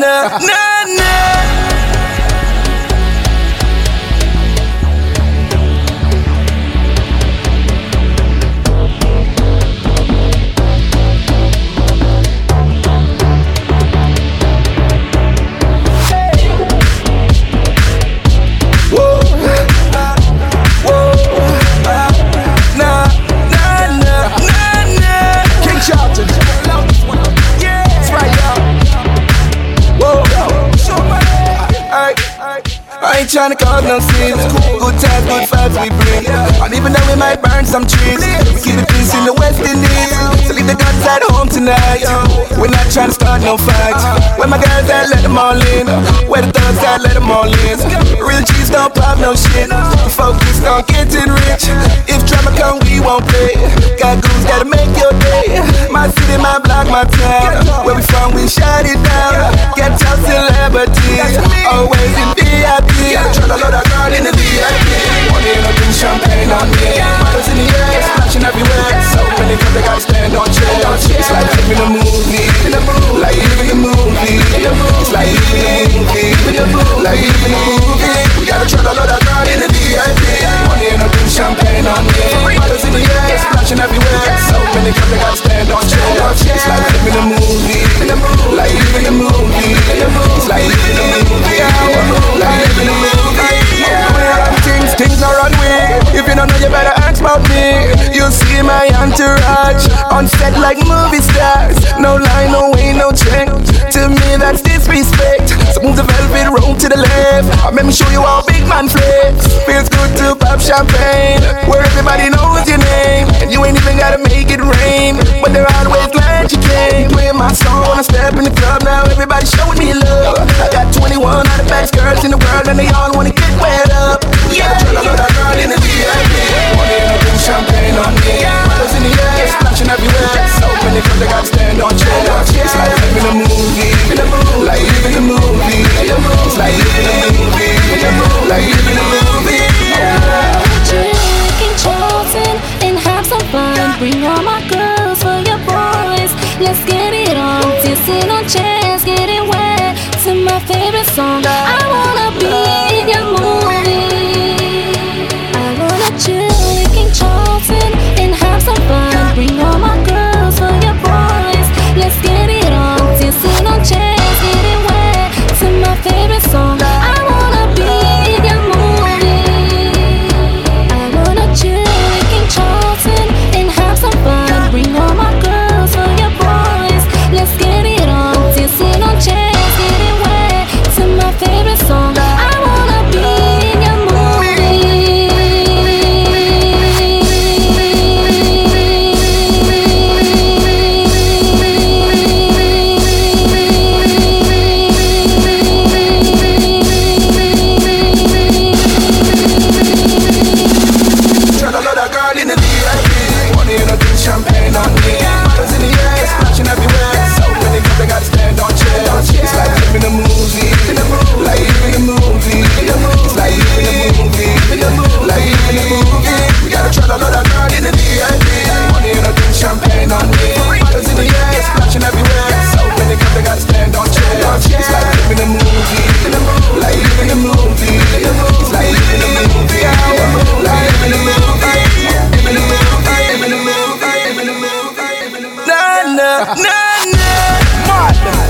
nah, nah, nah. Ain't tryna cause no scene. Good times, good vibes we bring. And even though we might burn some trees, we keep the peace in the West Indies. So leave the guns at home tonight. We're not trying to start no fights. Where my guys at, let them all in. Where the thugs at, let them all in. Real G's don't pop no shit. Focus on getting rich. If drama come, we won't play. Got goons, gotta make your day. My city, my block, my town. Where we from, we me. In the air, splashing everywhere. So many cause they gotta stand on chairs. It's like living a movie. Like living a movie. It's like living a movie. Like living a movie. We gotta try to load a girl in the VIP. Money in a drink, champagne on me. Bottles in the air, splashing everywhere. So many cause they gotta stand on chairs. It's like living a movie. Like living a movie. It's like living a movie. About me. You'll see my entourage on set like movie stars. No line, no way, no check. To me, that's disrespect. So move the velvet road to the left. And let me show you how big man flex. Feels good to pop champagne, where everybody knows your name. And you ain't even gotta make it rain. But they're always glad you came. Playing my song when I step in the club. Now everybody showing me love. I got 21 of the best girls in the world, and they all Bring all my girls for your boys. Let's get it on, dancing on chairs, getting wet to my favorite song. girl in the league. nah, nah, nah, nah.